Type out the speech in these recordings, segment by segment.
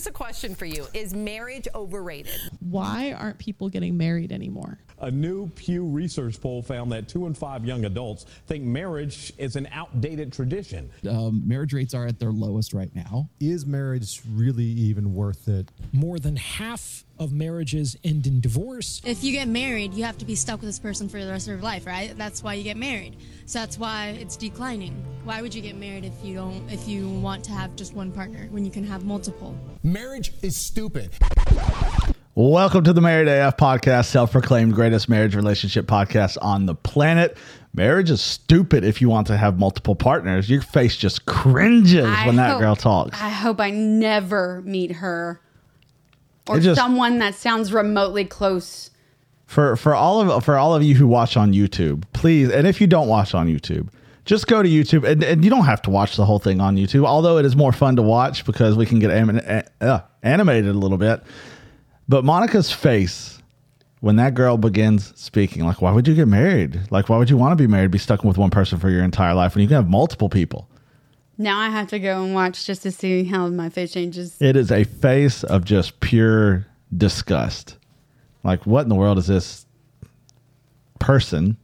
here's a question for you Is marriage overrated? Why aren't people getting married anymore? A new Pew Research poll found that two in five young adults think marriage is an outdated tradition. Um, marriage rates are at their lowest right now. Is marriage really even worth it? More than half of marriages end in divorce. If you get married, you have to be stuck with this person for the rest of your life, right? That's why you get married. So that's why it's declining. Why would you get married if you don't if you want to have just one partner when you can have multiple? Marriage is stupid. Welcome to the Married AF podcast, self proclaimed greatest marriage relationship podcast on the planet. Marriage is stupid if you want to have multiple partners. Your face just cringes I when that hope- girl talks. I hope I never meet her or just- someone that sounds remotely close. for for all of for all of you who watch on YouTube, please, and if you don't watch on YouTube, just go to YouTube, and, and you don't have to watch the whole thing on YouTube. Although it is more fun to watch because we can get anim- uh, animated a little bit. But Monica's face when that girl begins speaking, like, why would you get married? Like, why would you want to be married? Be stuck with one person for your entire life when you can have multiple people. Now I have to go and watch just to see how my face changes. It is a face of just pure disgust. Like, what in the world is this person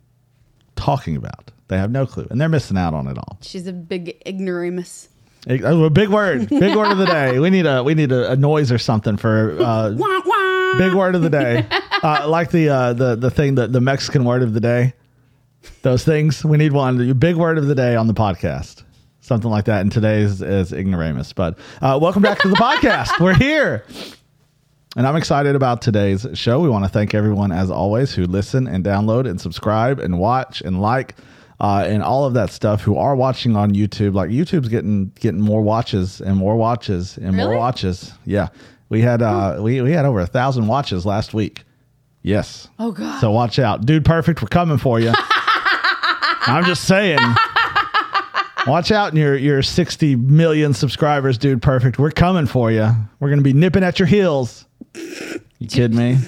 talking about? They have no clue, and they're missing out on it all. She's a big ignoramus. Oh, a big word, big word of the day. We need a we need a, a noise or something for uh. big word of the day. Uh, like the uh, the the thing that the Mexican word of the day. Those things we need one big word of the day on the podcast. Something like that. And today's is ignoramus. But uh, welcome back to the podcast. We're here. And I'm excited about today's show. We want to thank everyone, as always, who listen and download and subscribe and watch and like uh, and all of that stuff. Who are watching on YouTube? Like YouTube's getting getting more watches and more watches and more watches. Yeah, we had uh, we we had over a thousand watches last week. Yes. Oh god. So watch out, dude. Perfect. We're coming for you. I'm just saying. Watch out, in your your 60 million subscribers, dude. Perfect. We're coming for you. We're gonna be nipping at your heels. You kidding me?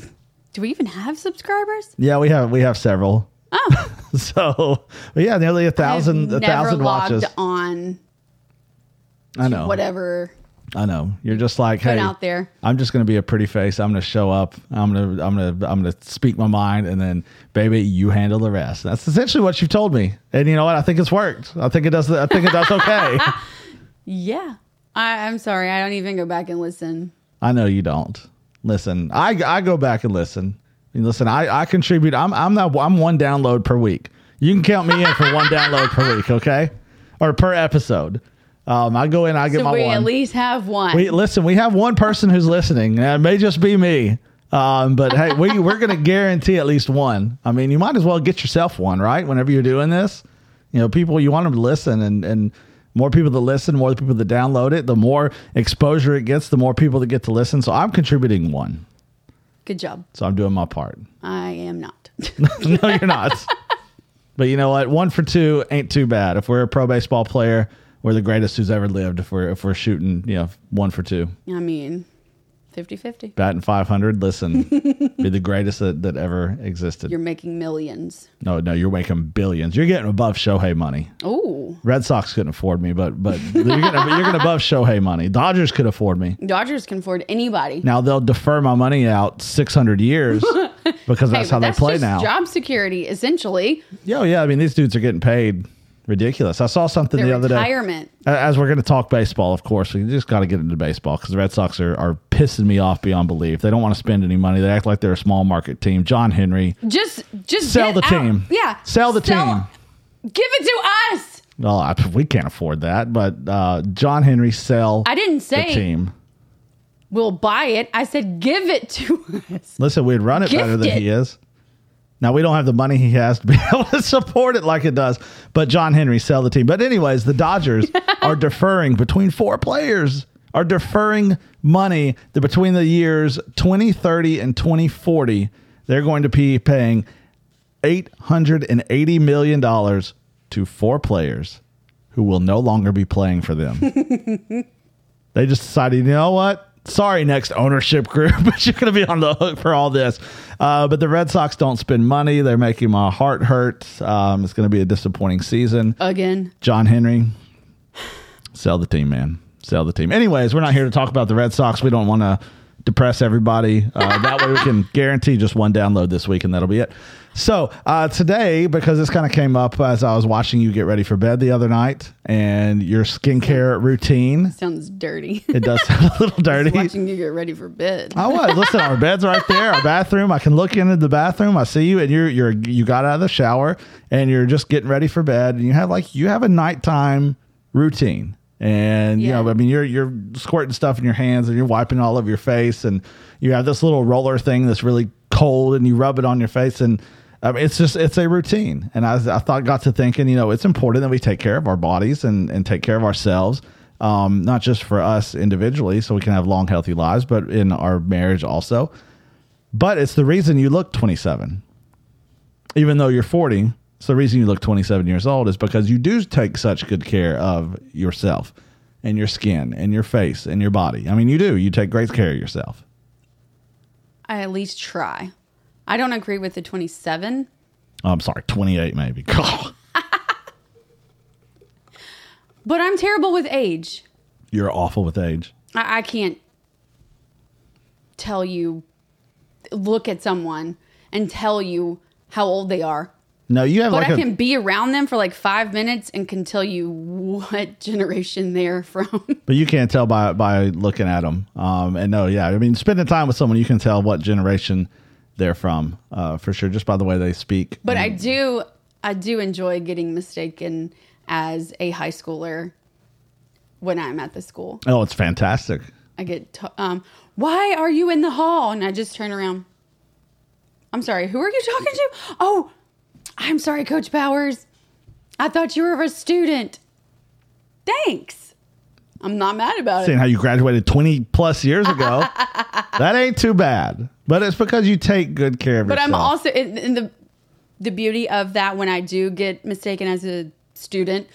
Do we even have subscribers? Yeah, we have we have several. Oh, So, but yeah, nearly a thousand a I've never thousand logged watches. on I know. whatever I know. You're just like, put hey, out there. I'm just gonna be a pretty face. I'm gonna show up. I'm gonna I'm gonna I'm gonna speak my mind, and then baby, you handle the rest. That's essentially what you've told me. And you know what? I think it's worked. I think it does. I think it does okay. Yeah. I, I'm sorry. I don't even go back and listen. I know you don't. Listen, I I go back and listen. I mean, listen, I I contribute. I'm I'm not I'm one download per week. You can count me in for one download per week, okay, or per episode. Um, I go in, I get So my we one. at least have one. We listen. We have one person who's listening. and It may just be me, um, but hey, we we're going to guarantee at least one. I mean, you might as well get yourself one, right? Whenever you're doing this, you know, people you want them to listen, and and more people that listen, more people that download it, the more exposure it gets, the more people that get to listen. So I'm contributing one. Good job. So I'm doing my part. I am not. no, you're not. but you know what? One for two ain't too bad. If we're a pro baseball player, we're the greatest who's ever lived. If we're if we're shooting, you know, one for two. I mean, 50 50. batting 500 listen be the greatest that, that ever existed You're making millions. no no you're making billions you're getting above shohei money Oh, red sox couldn't afford me but but you're getting, you're getting above shohei money dodgers could afford me Dodgers can afford anybody. now they'll defer my money out 600 years because that's how they play just now Job security, essentially. yeah yeah i mean these dudes are getting paid ridiculous i saw something Their the other day retirement. A- As we're going to talk baseball, of course, we just got to get into baseball because the Red Sox are, are pissing me off beyond belief. They don't want to spend any money. They act like they're a small market team. John Henry, Just, just Sell the out. team. Yeah, Sell the team. Give it to us. well, I, we can't afford that, but uh, John Henry sell I didn't say the team. we'll buy it. I said give it to us. Listen, we'd run it better than it. he is. Now we don't have the money he has to be able to support it like it does, but John Henry sell the team. But anyways, the Dodgers are deferring between four players are deferring money that between the years 2030 and 2040 they're going to be paying 880 million dollars to four players who will no longer be playing for them. they just decided, you know what? Sorry, next ownership group, but you're going to be on the hook for all this. Uh, but the Red Sox don't spend money. They're making my heart hurt. Um, it's going to be a disappointing season. Again. John Henry, sell the team, man. sell the team. Anyways, we're not here to talk about the Red Sox. We don't want to depress everybody. Uh, that way, we can guarantee just one download this week, and that'll be it. So uh, today, because this kind of came up as I was watching you get ready for bed the other night, and your skincare routine, Sounds dirty. it does sound a little dirty. Watching you get ready for bed. I was. Listen, our bed's right there, our bathroom. I can look into the bathroom. I see you, and you're you're you got out of the shower, and you're just getting ready for bed. And you have like you have a nighttime routine, and you know, I mean, you're you're squirting stuff in your hands, and you're wiping all over your face, and you have this little roller thing that's really cold, and you rub it on your face, and I mean, it's just it's a routine. And I, I thought, got to thinking, you know, it's important that we take care of our bodies and and take care of ourselves um, not just for us individually, so we can have long, healthy lives, but in our marriage also. But it's the reason you look 27, even though you're 40. It's the reason you look 27 years old is because you do take such good care of yourself and your skin and your face and your body. I mean, you do. You take great care of yourself. I at least try. I don't agree with the 27. Oh, I'm sorry, 28 maybe. But I'm terrible with age. You're awful with age. I, I can't tell you, look at someone and tell you how old they are. No, you have But like I a, can be around them for like five minutes and can tell you what generation they're from. But you can't tell by by looking at them. Um, and no, yeah, I mean, spending time with someone, you can tell what generation they're from uh, for sure, just by the way they speak. But I do, I do enjoy getting mistaken as a high schooler when I'm at the school. Oh, it's fantastic. I get, t- um, why are you in the hall? And I just turn around. I'm sorry, who are you talking to? Oh, I'm sorry, Coach Powers. I thought you were a student. Thanks. I'm not mad about it. Seeing it. how you graduated 20 plus years ago, that ain't too bad. But it's because you take good care of But yourself. But I'm also in, in the the beauty of that when I do get mistaken as a student,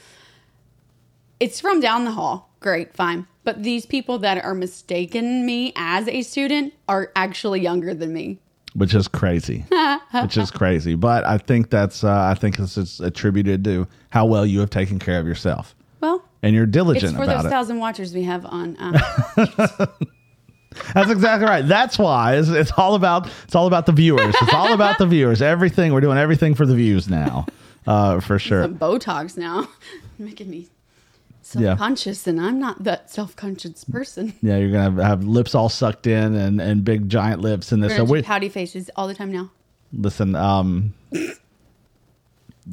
it's from down the hall. Great, fine. But these people that are mistaken me as a student are actually younger than me. which is crazy, which is crazy. But I think that's uh, I think it's just attributed to how well you have taken care of yourself Well, and you're diligent it's for those it. thousand watchers we have on. Uh, That's exactly right. That's why it's, it's all about it's all about the viewers. It's all about the viewers. Everything we're doing everything for the views now, uh, for sure. some Botox now, making me Yeah. self-conscious, and I'm not that self-conscious person. Yeah, you're gonna have, have lips all sucked in and, and big giant lips and this. So we pouty faces all the time now. listen. Um,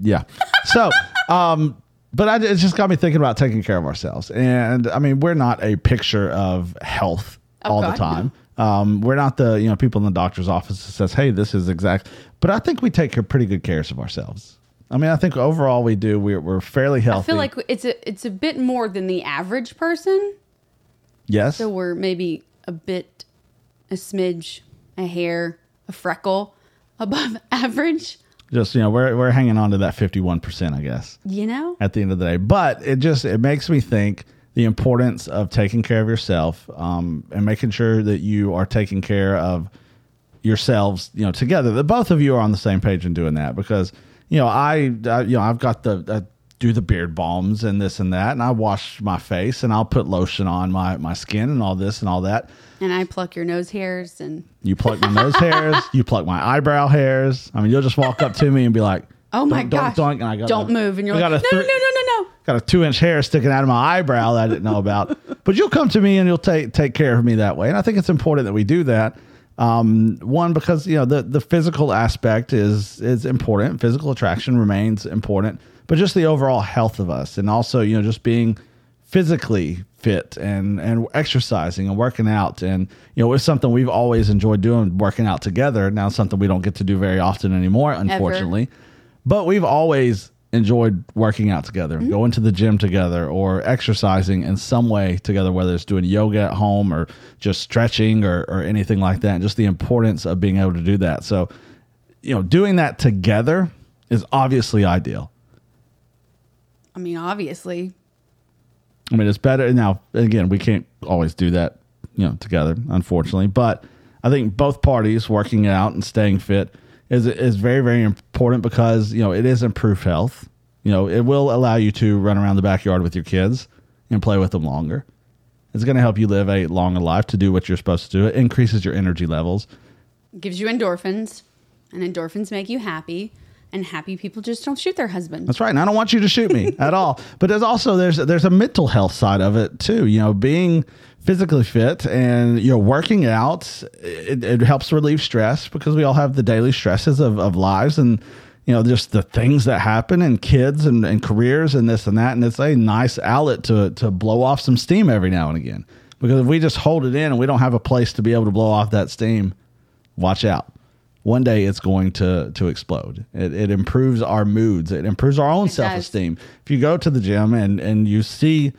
yeah. So, um, but I, it just got me thinking about taking care of ourselves. And I mean, we're not a picture of health Oh, all the time. Um, we're not the you know people in the doctor's office that says, "Hey, this is exact." But I think we take pretty good care of ourselves. I mean, I think overall we do. We're we're fairly healthy. I feel like it's a it's a bit more than the average person. yes. So we're maybe a bit, a smidge, a hair, a freckle above average. just you know, we're we're hanging on to that fifty one percent, I guess. You know, at the end of the day. But it just it makes me think the importance of taking care of yourself um, and making sure that you are taking care of yourselves, you know, together. That both of you are on the same page in doing that because you know I, I you know I've got the. I, do the beard balms and this and that and I wash my face and I'll put lotion on my, my skin and all this and all that. and I pluck your nose hairs and You pluck my nose hairs, you pluck my eyebrow hairs. I mean, you'll just walk up to me and be like, oh my "Dunk, gosh, dunk, dunk," and I got don't a- move, and you're I like, no, no, no, no, no. got a two inch hair sticking out of my eyebrow that I didn't know about. but you'll come to me and you'll take take care of me that way. And I think it's important that we do that. Um, one because you know the the physical aspect is is important. Physical attraction remains important, but just the overall health of us, and also you know just being physically fit and and exercising and working out and you know it's something we've always enjoyed doing working out together now it's something we don't get to do very often anymore unfortunately but we've always enjoyed working out together, mm-hmm. going to the gym together, or exercising in some way together, whether it's doing yoga at home or just stretching or, or anything like that. And just the importance of being able to do that. So, you know, doing that together is obviously ideal. I mean, obviously, I mean, it's better now. Again, we can't always do that, you know, together, unfortunately. But I think both parties working out and staying fit is is very very important because you know it is improved health. You know, it will allow you to run around the backyard with your kids and play with them longer. It's going to help you live a longer life to do what you're supposed to do. It increases your energy levels. Gives you endorphins, and endorphins make you happy. And happy people just don't shoot their husbands. That's right. And I don't want you to shoot me at all. But there's also there's there's a mental health side of it too. You know, being physically fit and you know working out it, it helps relieve stress because we all have the daily stresses of, of lives and you know just the things that happen and kids and, and careers and this and that and it's a nice outlet to to blow off some steam every now and again because if we just hold it in and we don't have a place to be able to blow off that steam watch out one day it's going to to explode. It, it improves our moods. It improves our own self-esteem. If you go to the gym and and you see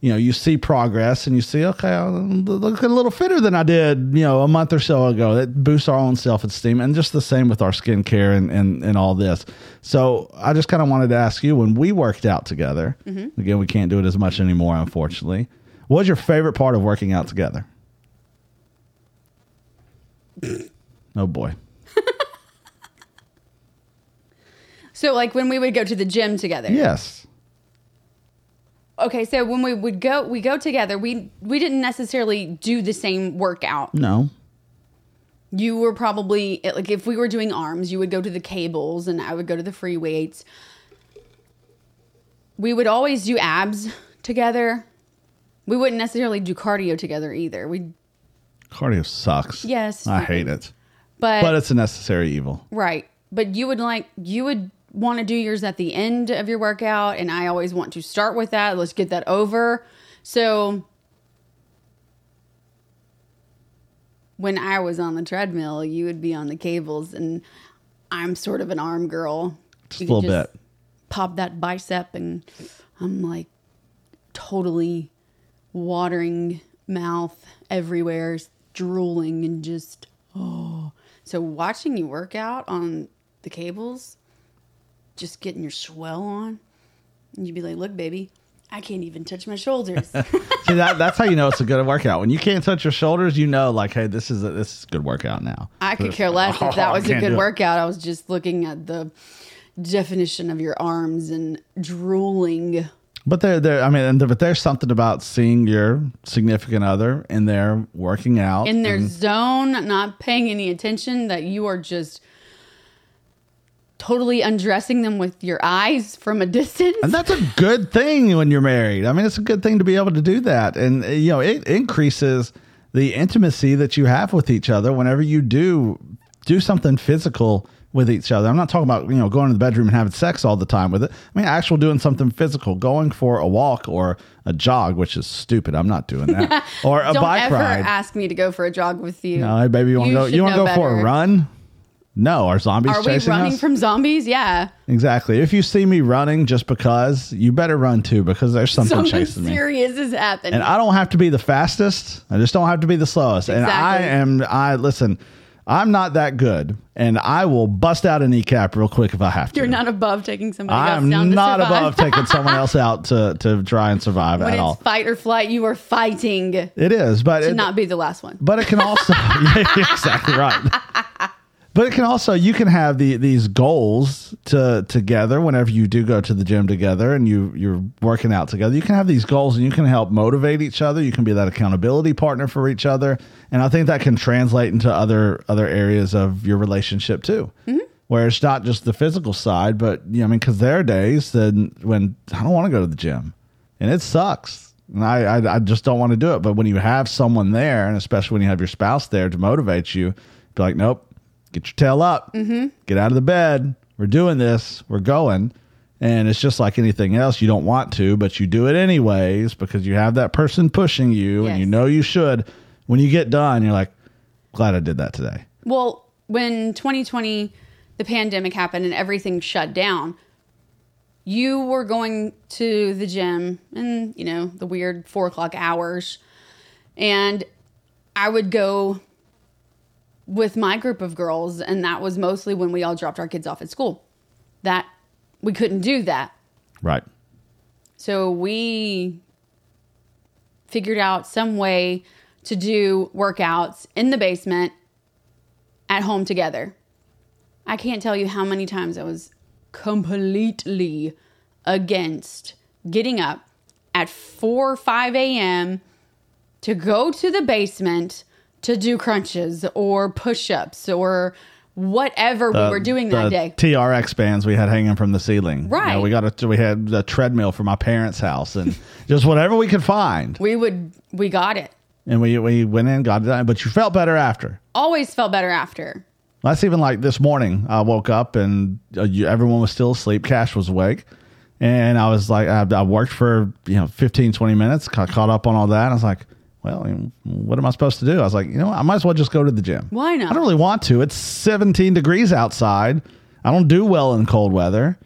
you know you see progress and you see okay i'm looking a little fitter than i did you know a month or so ago that boosts our own self-esteem and just the same with our skincare and and, and all this. So i just kind of wanted to ask you when we worked out together mm-hmm. again we can't do it as much anymore unfortunately what was your favorite part of working out together? Oh boy So, like when we would go to the gym together. yes Okay, so when we would go, we go together. We we didn't necessarily do the same workout. no You were probably like if we were doing arms, you would go to the cables, and I would go to the free weights. We would always do abs together. We wouldn't necessarily do cardio together either. We, cardio sucks Yes. i hate it but, but it's a necessary evil right. But you would like you would want to do yours at the end of your workout, and I always want to start with that. Let's get that over. So when I was on the treadmill, you would be on the cables, and I'm sort of an arm girl. just a little just bit Pop that bicep, and I'm like totally watering mouth everywhere, drooling, and just oh. So watching you work out on the cables, just getting your swell on, and you'd be like, "Look, baby, I can't even touch my shoulders." See that that's how you know it's a good workout. When you can't touch your shoulders, you know like, hey, this is a, this is a good workout now. I could care less if Oh, that was a good workout. I was just looking at the definition of your arms and drooling. But there, there. I mean, and there- but there's something about seeing your significant other in there working out in their and- zone, not paying any attention, that you are just totally undressing them with your eyes from a distance. And that's a good thing when you're married. I mean, it's a good thing to be able to do that. And, uh, you know, it increases the intimacy that you have with each other whenever you do do something physical with each other. I'm not talking about, you know, going to the bedroom and having sex all the time with it. I mean, actual doing something physical, going for a walk or a jog, which is stupid. I'm not doing that. or a Don't bike ever ride. ask me to go for a jog with you. no, hey, baby, you want to go? You want to go for a run? No, are zombies Are we running us? from zombies? Yeah. exactly. If you see me running just because, you better run too because there's something, Something chasing me. serious has happened. And I don't have to be the fastest. I just don't have to be the slowest. And I am I listen, I'm not that good. And I will bust out a kneecap real quick if I have to. You're not above taking somebody else I'm down to not above taking someone else out to, to try and survive when at it's all. fight or flight, you are fighting It is, but it, not be the last one. but it can also yeah, exactly right. But it can also you can have the these goals to together whenever you do go to the gym together and you you're working out together. You can have these goals and you can help motivate each other. You can be that accountability partner for each other, and I think that can translate into other other areas of your relationship too. Mm-hmm. Where it's not just the physical side, but you know, I mean, because there are days then when I don't want to go to the gym, and it sucks. And I, I, I just don't want to do it. But when you have someone there, and especially when you have your spouse there to motivate you, be like, nope, get your tail up, mm-hmm. get out of the bed. We're doing this. We're going. And it's just like anything else. You don't want to, but you do it anyways because you have that person pushing you and you know you should. When you get done, you're like, glad I did that today. Well, when 2020, the pandemic happened and everything shut down, you were going to the gym and, you know, the weird four o'clock hours. And I would go with my group of girls, and that was mostly when we all dropped our kids off at school. That we couldn't do that. Right. So we figured out some way to do workouts in the basement at home together. I can't tell you how many times I was completely against getting up at 4 or 5 a.m., to go to the basement to do crunches or push-ups or whatever we were doing that day. TRX bands we had hanging from the ceiling. You know, Right. we got a we had a treadmill from my parents' house and just whatever we could find. we would we got it. And we we went in, got it done. But you felt better after. Always felt better after. That's even like this morning. I woke up and uh, you, everyone was still asleep. Cash was awake. And I was like, I, I worked for, you know, 15, 20 minutes, got caught up on all that. I was like, well, I mean, what am I supposed to do? I was like, you know, what? I might as well just go to the gym. Why not? I don't really want to. It's 17 degrees outside. I don't do well in cold weather.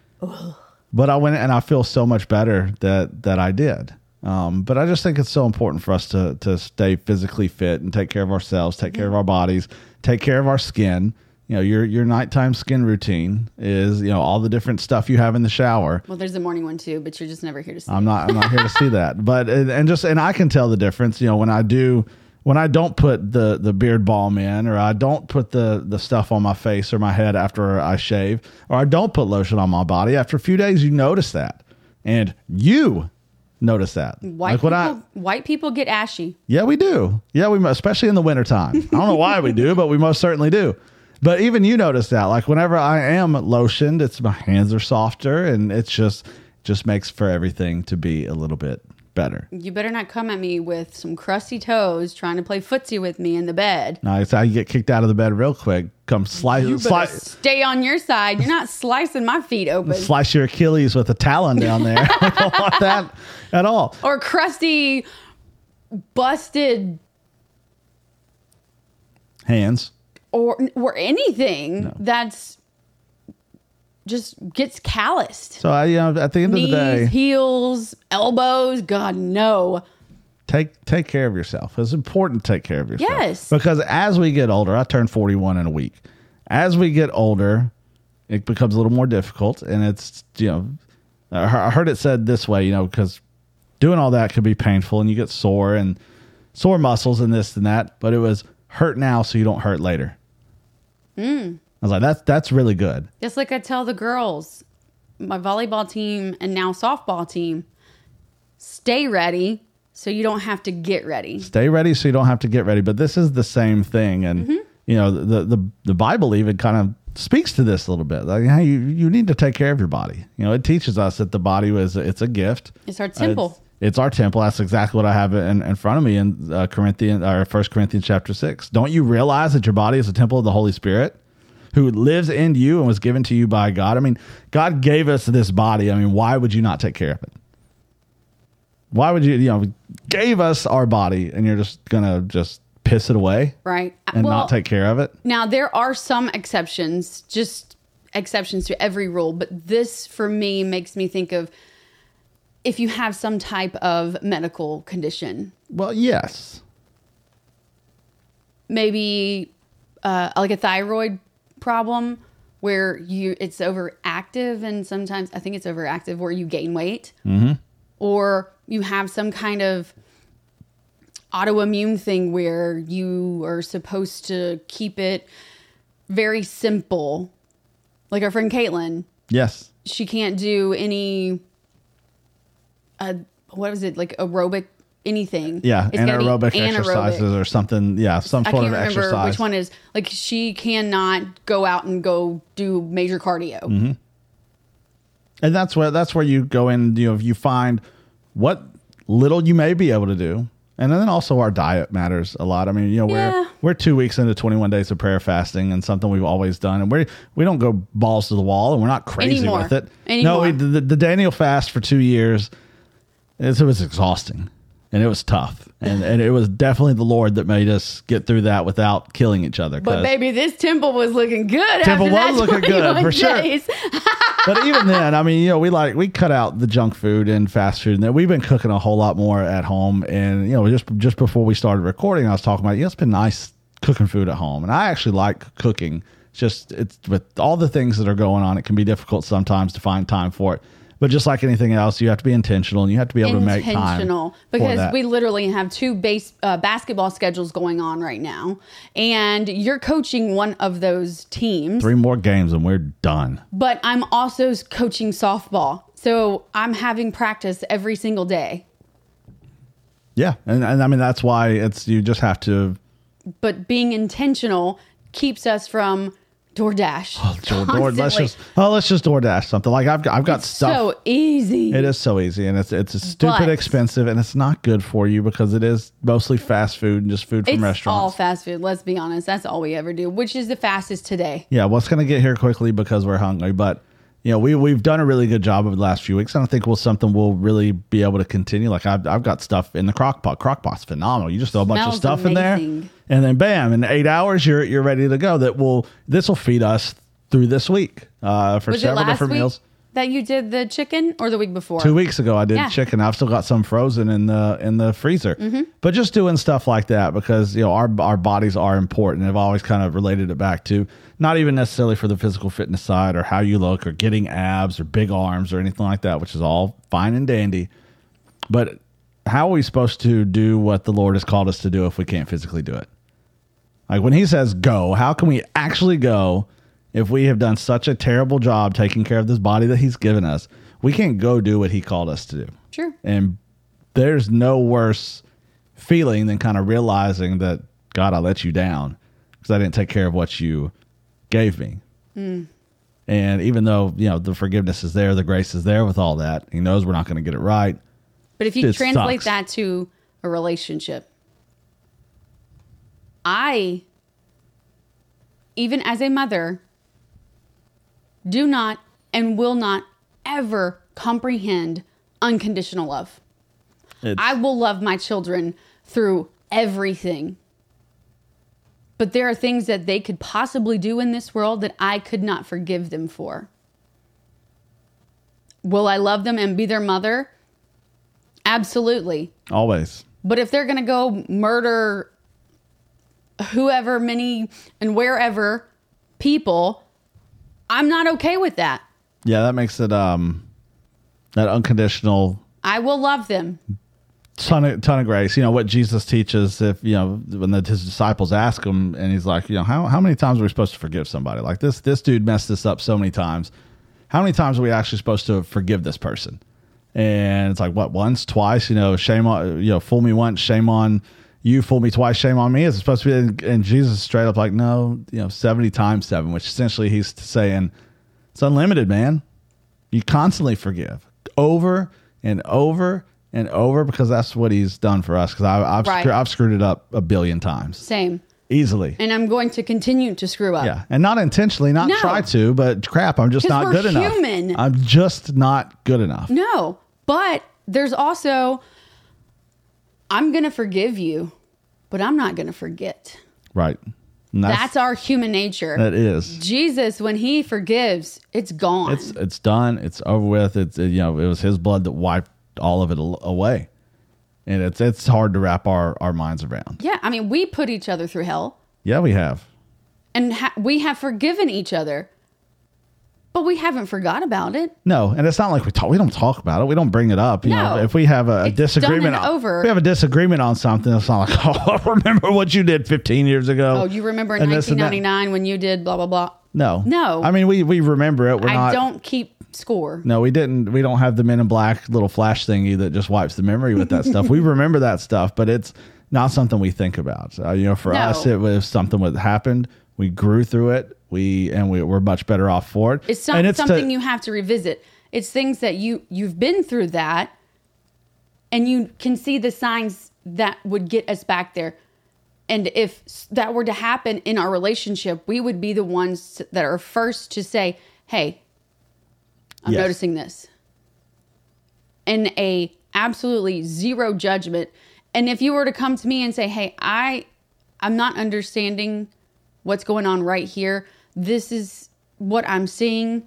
But I went and I feel so much better that that I did. Um, but I just think it's so important for us to to stay physically fit and take care of ourselves, take care of our bodies, take care of our skin. You know, your your nighttime skin routine is you know all the different stuff you have in the shower. Well, there's a morning one too, but you're just never here to see. I'm not I'm not here to see that. But and and just and I can tell the difference. You know, when I do when I don't put the the beard balm in, or I don't put the the stuff on my face or my head after I shave, or I don't put lotion on my body. After a few days, you notice that, and you notice that. White like people, I white people get ashy. yeah, we do. Yeah, we especially in the wintertime. I don't know why we do, but we most certainly do. But even you notice that. Like whenever I am lotioned, it's my hands are softer and it's just just makes for everything to be a little bit better. You better not come at me with some crusty toes trying to play footsie with me in the bed. Now it's how you get kicked out of the bed real quick. Come slice You slice stay on your side. You're not slicing my feet open. slice your Achilles with a talon down there. I don't want that at all. or crusty, busted, Hands. Or or anything that's just gets calloused. So I, you know, at the end Knees, of the day, heels, elbows. God no. take take care of yourself. It's important to take care of yourself. Yes. Because as we get older, I turned 41 in a week. As we get older, it becomes a little more difficult and it's, you know, I heard it said this way, you know, because doing all that could be painful and you get sore and sore muscles and this and that, but it was hurt now so you don't hurt later. Mm. I was like, that's that's really good. Just like I tell the girls, my volleyball team and now softball team, stay ready so you don't have to get ready. Stay ready so you don't have to get ready. But this is the same thing, and Mm-hmm. you know the the the Bible even kind of speaks to this a little bit. Like, hey, you you need to take care of your body. You know, it teaches us that the body was it's a gift. It's our temple. It's, it's our temple. That's exactly what I have in, in front of me in uh, Corinthians or First Corinthians chapter six. Don't you realize that your body is a temple of the Holy Spirit, who lives in you and was given to you by God? I mean, God gave us this body. I mean, why would you not take care of it? Why would you? You know, gave us our body, and you're just gonna just piss it away right? and well, not take care of it. now there are some exceptions, just exceptions to every rule, but this for me makes me think of if you have some type of medical condition, Well, yes. maybe uh, like a thyroid problem where you it's overactive and sometimes I think it's overactive where you gain weight or you have some kind of autoimmune thing where you are supposed to keep it very simple. Like our friend Caitlin, Yes. she can't do any uh what was it like aerobic anything. Yeah. It's gotta be Anaerobic anaerobic. exercises or something. Yeah. Some I sort can't of remember exercise. which one is like she cannot go out and go do major cardio. Mm-hmm. and that's where that's where you go in you know you find what little you may be able to do and then also our diet matters a lot i mean you know Yeah. we're we're two weeks into 21 days of prayer fasting and something we've always done and we we don't go balls to the wall and we're not crazy Anymore. with it no we, the, the daniel fast for two years it, was exhausting and it was tough and, and it was definitely the lord that made us get through that without killing each other But baby, this temple was looking good. Temple after was that looking good, 21 for sure. but even then, I mean, you know, we like we cut out the junk food and fast food, and then we've been cooking a whole lot more at home. And you know, just just before we started recording, I was talking about, you know, it's been nice cooking food at home, and I actually like cooking. It's just it's with all the things that are going on, it can be difficult sometimes to find time for it. But just like anything else, you have to be intentional, and you have to be able to make time intentional because we literally have two base uh, basketball schedules going on right now, and you're coaching one of those teams. three more games and we're done. But I'm also coaching softball, so I'm having practice every single day. Yeah, and, and I mean that's why it's you just have to But being intentional keeps us from DoorDash. Oh, Door, door, let's just oh let's just DoorDash something like I've got I've got It's stuff. so easy. It is so easy, and it's it's stupid But- expensive, and it's not good for you because it is mostly fast food and just food from It's all fast food. Let's be honest. That's all we ever do, which is the fastest today. yeah, well, it's gonna get here quickly because we're hungry, but you know we we've done a really good job over the last few weeks. I don't think we'll something we'll really be able to continue. Like I've I've got stuff in the crock pot. Crock pot's phenomenal. You just throw a bunch of stuff in there, and then bam, in eight hours you're you're ready to go. That will this will feed us through this week uh, for Was several different week meals. That you did the chicken or the week before? Two weeks ago, I did Yeah. chicken. I've still got some frozen in the in the freezer. Mhm. But just doing stuff like that because you know our our bodies are important. I've always kind of related it back to not even necessarily for the physical fitness side or how you look or getting abs or big arms or anything like that, which is all fine and dandy. But how are we supposed to do what the Lord has called us to do if we can't physically do it? Like when He says go, how can we actually go if we have done such a terrible job taking care of this body that He's given us? We can't go do what He called us to do. Sure. And there's no worse feeling than kind of realizing that God, I let you down because I didn't take care of what you gave me. Mm. And even though, you know, the forgiveness is there, the grace is there with all that, he knows we're not going to get it right. But if you It translate sucks. that to a relationship, I, even as a mother, do not and will not ever comprehend unconditional love. It's, I will love my children through everything. But there are things that they could possibly do in this world that I could not forgive them for. Will I love them and be their mother? Absolutely. always. But if they're going to go murder whoever, many, and wherever people, I'm not okay with that. Yeah, that makes it um that unconditional I will love them. ton of ton of grace. You know what Jesus teaches if you know when the, his disciples ask him, and he's like, you know, how how many times are we supposed to forgive somebody? Like this this dude messed this up so many times. How many times are we actually supposed to forgive this person? And it's like what once, twice. You know, shame on you know, fool me once, shame on you. Fool me twice, shame on me. Is it supposed to be? And, and Jesus straight up like, no, you know, seventy times seven, which essentially he's saying it's unlimited, man. You constantly forgive over and over and over because that's what he's done for us. Because I've Right. I've screwed it up a billion times Same. easily. And I'm going to continue to screw up. Yeah, and not intentionally, not No. try to, but crap, I'm just not good enough. I'm just not good enough. No, but there's also, I'm going to forgive you, but I'm not going to forget. Right. And That's, our human nature. that is. Jesus, when he forgives, it's gone. It's it's done. It's over with. It's you know it was his blood that wiped all of it away, and it's it's hard to wrap our our minds around. yeah, I mean, we put each other through hell Yeah, we have. and ha- we have forgiven each other, but we haven't forgot about it. No, and it's not like we talk. We don't talk about it. We don't bring it up. You No. know, if we have a, a It's done disagreement, and over. we have a disagreement on something. It's not like, oh, remember what you did 15 years ago. Oh, you remember in And this and that. 1999 when you did blah, blah, blah. No, No. I mean, we we remember it. We're I not. don't keep score. No, we didn't. We don't have the Men in Black little flash thingy that just wipes the memory with that stuff. We remember that stuff, but it's not something we think about. Uh, you know, for No. us, it was something that happened. We grew through it. We and we we're much better off for it. It's and it's to- something you have to revisit. It's things that you you've been through that, and you can see the signs that would get us back there. And if that were to happen in our relationship, we would be the ones that are first to say, "Hey, I'm Yes. noticing this," in a absolutely zero judgment. And if you were to come to me and say, "Hey, I, I'm not understanding what's going on right here. This is what I'm seeing,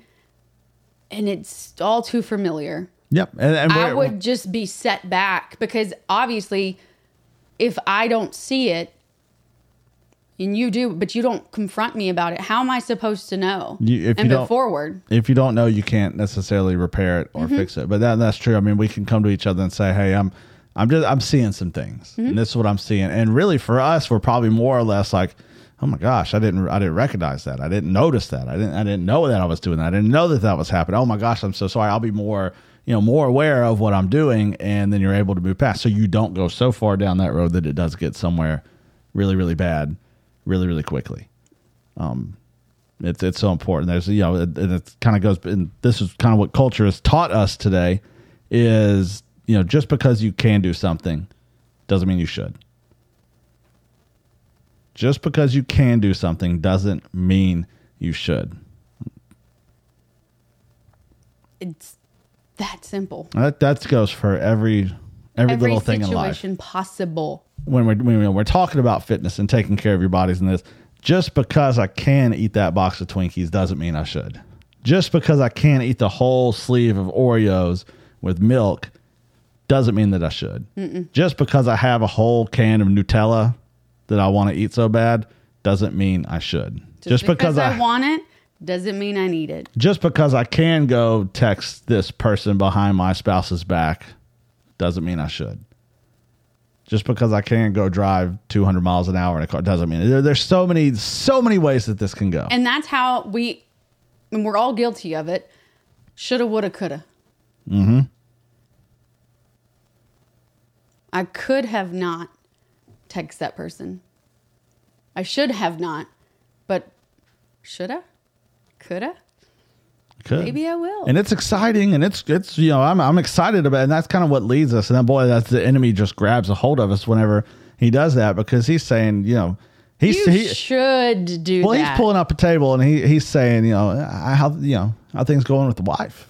and it's all too familiar." Yep, and, and I would just be set back because obviously, if I don't see it, and you do, but you don't confront me about it, how am I supposed to know You, if and you move don't, forward? If you don't know, you can't necessarily repair it or Mhm. fix it. But that, that's true. I mean, we can come to each other and say, "Hey, I'm, I'm just, I'm seeing some things, Mhm. and this is what I'm seeing." And really, for us, we're probably more or less like, "Oh my gosh, I didn't, I didn't recognize that. I didn't notice that. I didn't, I didn't know that I was doing that. I didn't know that that was happening. Oh my gosh, I'm so sorry. I'll be more." you know, more aware of what I'm doing, and then you're able to move past. So you don't go so far down that road that it does get somewhere really, really bad, really, really quickly. Um, it's it's so important. There's you know, it, it kind of goes, and this is kind of what culture has taught us today, is you know, just because you can do something, doesn't mean you should. Just because you can do something doesn't mean you should. It's that simple. That that goes for every every, Every little thing in life. situation possible. When we're when we're talking about fitness and taking care of your bodies and this, just because I can eat that box of Twinkies doesn't mean I should. Just because I can eat the whole sleeve of Oreos with milk doesn't mean that I should. Mm-mm. Just because I have a whole can of Nutella that I want to eat so bad doesn't mean I should. Just, because, I, I want it doesn't mean I need it. just because I can go text this person behind my spouse's back doesn't mean I should. Just because I can go drive 200 miles an hour in a car doesn't mean there, there's so many so many ways that this can go. And that's how we, and we're all guilty of it. Shoulda, woulda, coulda. Mm-hmm. I could have not text that person. I should have not, but shoulda, coulda. Could. Maybe I will. And it's exciting, and it's it's you know I'm I'm excited about, it, and that's kind of what leads us. And then boy, that's the enemy just grabs a hold of us whenever he does that because he's saying you know he's you he, should do well that. he's pulling up a table and he he's saying you know how you know how things going with the wife.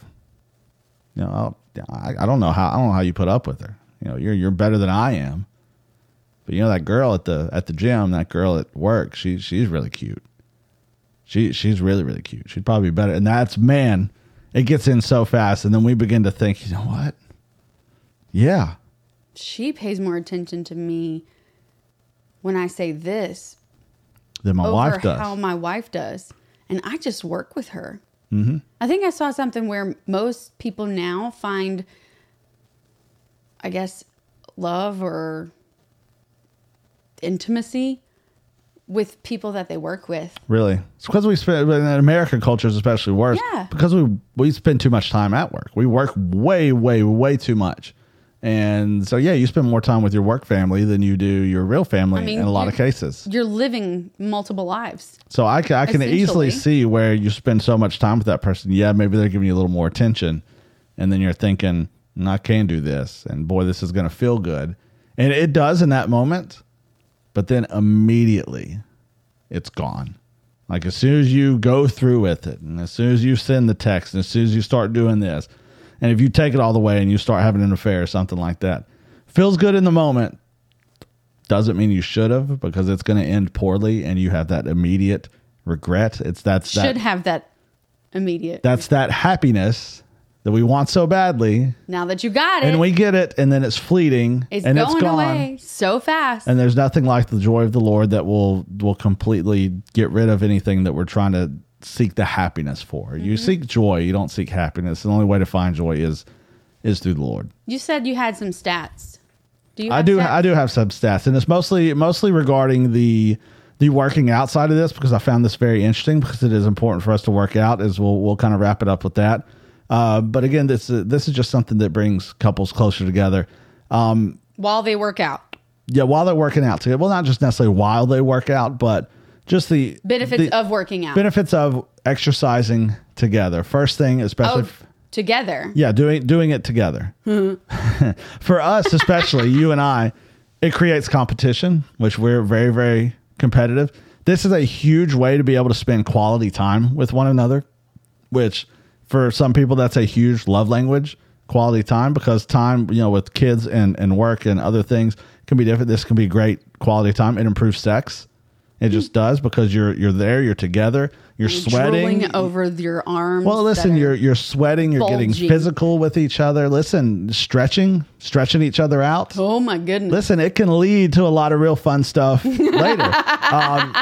You know I, I don't know how I don't know how you put up with her. You know you're you're better than I am, but you know that girl at the at the gym, that girl at work, she she's really cute. She she's really really cute. She'd probably be better. And that's man, it gets in so fast, and then we begin to think, you know what? Yeah, she pays more attention to me when I say this than my wife does. how my wife does, and I just work with her. mm-hmm. I think I saw something where most people now find, I guess, love or intimacy with people that they work with. Really, it's because we spend in American culture is especially worse. Yeah. because we we spend too much time at work. We work way way way too much. And so, yeah, you spend more time with your work family than you do your real family I mean, in a lot of cases. You're living multiple lives. So I can, I can easily see where you spend so much time with that person. Yeah, maybe they're giving you a little more attention, and then you're thinking, "Mm, "I can do this," and boy, this is going to feel good, and it does in that moment. But then immediately, it's gone. Like as soon as you go through with it, and as soon as you send the text, and as soon as you start doing this, and if you take it all the way and you start having an affair or something like that, feels good in the moment, doesn't mean you should have because it's going to end poorly and you have that immediate regret. It's that's that Should have that immediate. that's that happiness that we want so badly now that you got it, and we get it and then it's fleeting it's and going it's gone. away so fast. And there's nothing like the joy of the Lord that will will completely get rid of anything that we're trying to seek the happiness for. You Mm-hmm. seek joy, you don't seek happiness. The only way to find joy is is through the Lord. you said you had some stats. Do you? I do. stats? I do have some stats, and it's mostly mostly regarding the the working outside of this because I found this very interesting because it is important for us to work out. As we'll we'll kind of wrap it up with that. Uh, but again, this is, this is just something that brings couples closer together. Um, While they work out, yeah, while they're working out together. Well, not just necessarily while they work out, but just the benefits the of working out. benefits of exercising together. First thing, especially. Oh, together. Yeah, doing doing it together. For us, especially you and I, it creates competition, which we're very very competitive. This is a huge way to be able to spend quality time with one another, which for some people that's a huge love language, quality time because time, you know, with kids and and work and other things can be different. This can be great quality time. It improves sex. It just does because you're you're there, you're together, you're sweating. over your arms. Well, listen, you're you're sweating, you're getting physical with each other. Listen, stretching, stretching each other out. Oh my goodness! Listen, it can lead to a lot of real fun stuff later. Um,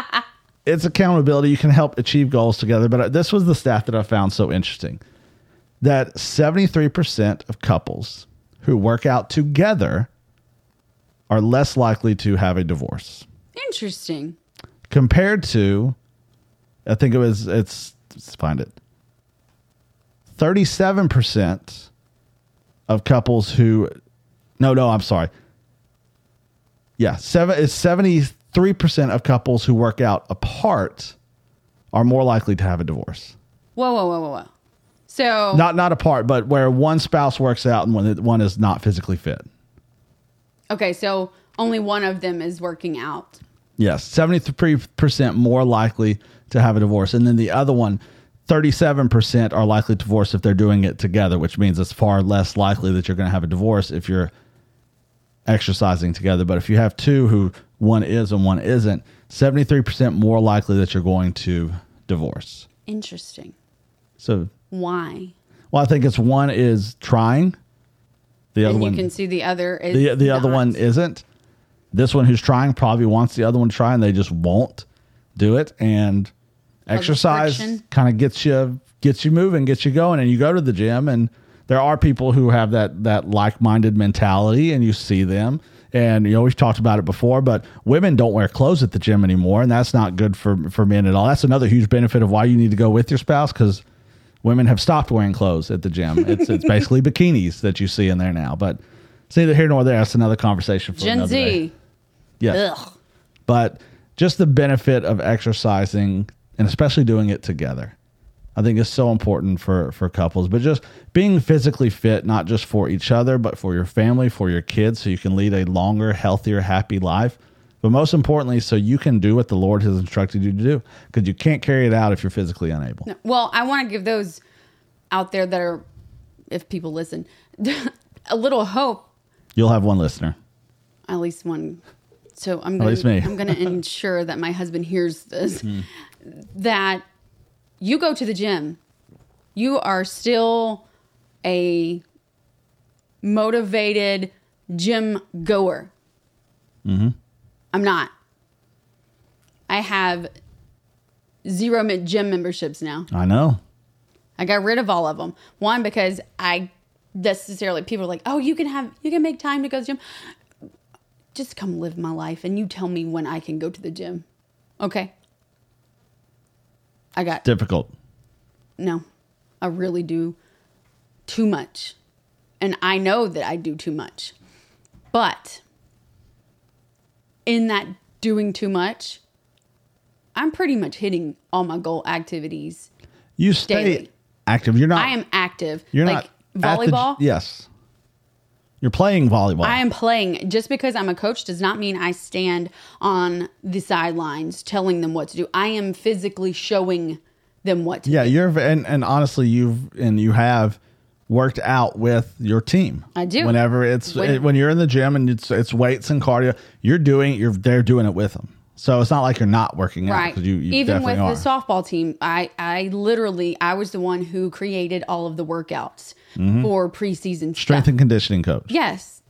it's accountability. You can help achieve goals together. But this was the stat that I found so interesting that 73% of couples who work out together are less likely to have a divorce Interesting. compared to I think it was it's let's find it. 37% of couples who, no, no, I'm sorry. Yeah, seven is seventy three percent of couples who work out apart are more likely to have a divorce. Whoa, whoa, whoa, whoa, whoa. So Not not apart, but where one spouse works out and one one is not physically fit. okay, so only one of them is working out. Yes, seventy three percent more likely to have a divorce, and then the other one. 37% are likely to divorce if they're doing it together, which means it's far less likely that you're going to have a divorce if you're exercising together. But if you have two who one is and one isn't, 73% more likely that you're going to divorce. Interesting. So, Why? well, I think it's one is trying, the other and you one can see the other is the the other one isn't. This one who's trying probably wants the other one to try and they just won't do it and exercise kind of gets you gets you moving, gets you going and you go to the gym and there are people who have that that like-minded mentality and you see them and you know we've talked about it before but women don't wear clothes at the gym anymore and that's not good for for men at all. That's another huge benefit of why you need to go with your spouse cuz women have stopped wearing clothes at the gym. It's it's basically bikinis that you see in there now, but it's neither here nor there. That's another conversation for Gen another day. Z. Yes. Ugh. But just the benefit of exercising and especially doing it together. I think is so important for for couples, but just being physically fit not just for each other, but for your family, for your kids so you can lead a longer, healthier, happy life. But most importantly, so you can do what the Lord has instructed you to do because you can't carry it out if you're physically unable. Well, I want to give those out there that are, if people listen, a little hope. You'll have one listener. At least one. So I'm gonna, least me. I'm going to ensure that my husband hears this. Mm-hmm. That you go to the gym, you are still a motivated gym goer. Mm-hmm. I'm not. I have zero gym memberships now. I know. I got rid of all of them. One because I necessarily people are like, "Oh, you can have you can make time to go to the gym." Just come live my life and you tell me when I can go to the gym. Okay? I got Difficult. no. I really do too much. And I know that I do too much. But in that doing too much, I'm pretty much hitting all my goal activities. You stay Daily. active. You're not. I am active. You're like not at the- volleyball. yes. You're playing volleyball. I am playing. Just because I'm a coach does not mean I stand on the sidelines telling them what to do. I am physically showing them what to yeah, do. Yeah, you're and and honestly, you've and you have worked out with your team. I do. Whenever it's When- when, you're in the gym and it's it's weights and cardio, you're doing you're they're doing it with them. So it's not like you're not working out Right. you, you Even with definitely the softball team, I I literally I was the one who created all of the workouts Mhm. for preseason strength stuff. and conditioning coach. Yes.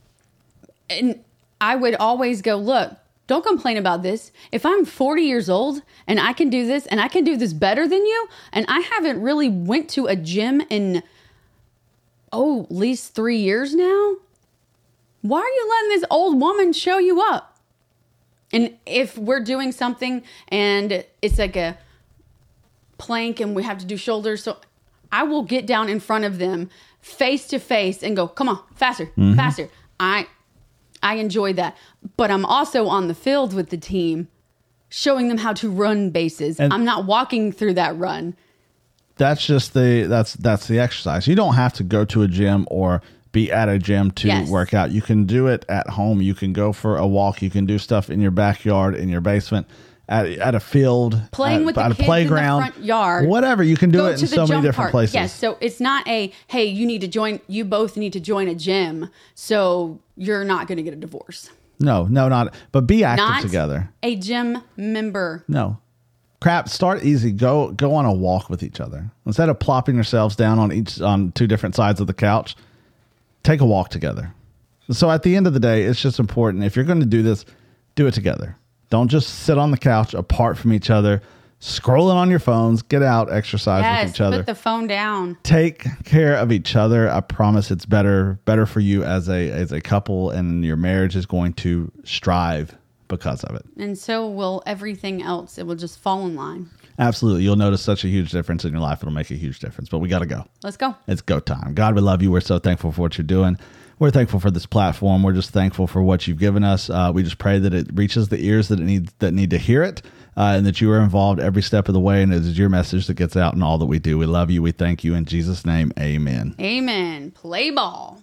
And I would always go, look, don't complain about this. If I'm 40 years old and I can do this and I can do this better than you, and I haven't really went to a gym in oh, at least 3 years now, why are you letting this old woman show you up? And if we're doing something and it's like a plank and we have to do shoulders, so I will get down in front of them face to face and go, "Come on, faster, Mhm. faster." I I enjoy that, but I'm also on the field with the team, showing them how to run bases. And- I'm not walking through that run. That's just the that's that's the exercise. You don't have to go to a gym or be at a gym to Yes. work out. You can do it at home. You can go for a walk. You can do stuff in your backyard, in your basement, at at a field, Playing at, with the at kids a playground, in the front yard. whatever. You can do Go it in so many different park. places. Yes, so it's not a hey, you need to join. You both need to join a gym, so you're not going to get a divorce. No, no, not. But be active not together. a gym member. No. Crap, start easy. Go go on a walk with each other. Instead of plopping yourselves down on each on two different sides of the couch, take a walk together. So at the end of the day, it's just important if you're going to do this, do it together. Don't just sit on the couch apart from each other, scrolling on your phones. Get out, exercise with each other. put the phone down. take care of each other. I promise it's better better for you as a as a couple and your marriage is going to strive because of it. And so will everything else. It will just fall in line. Absolutely, you'll notice such a huge difference in your life. It'll make a huge difference. But we got to go. Let's go. It's go time. God, we love you. We're so thankful for what you're doing. We're thankful for this platform. We're just thankful for what you've given us. Uh, we just pray that it reaches the ears that it needs that need to hear it, uh, and that you are involved every step of the way. And it is your message that gets out in all that we do. We love you. We thank you in Jesus' name. Amen. Amen. Play ball.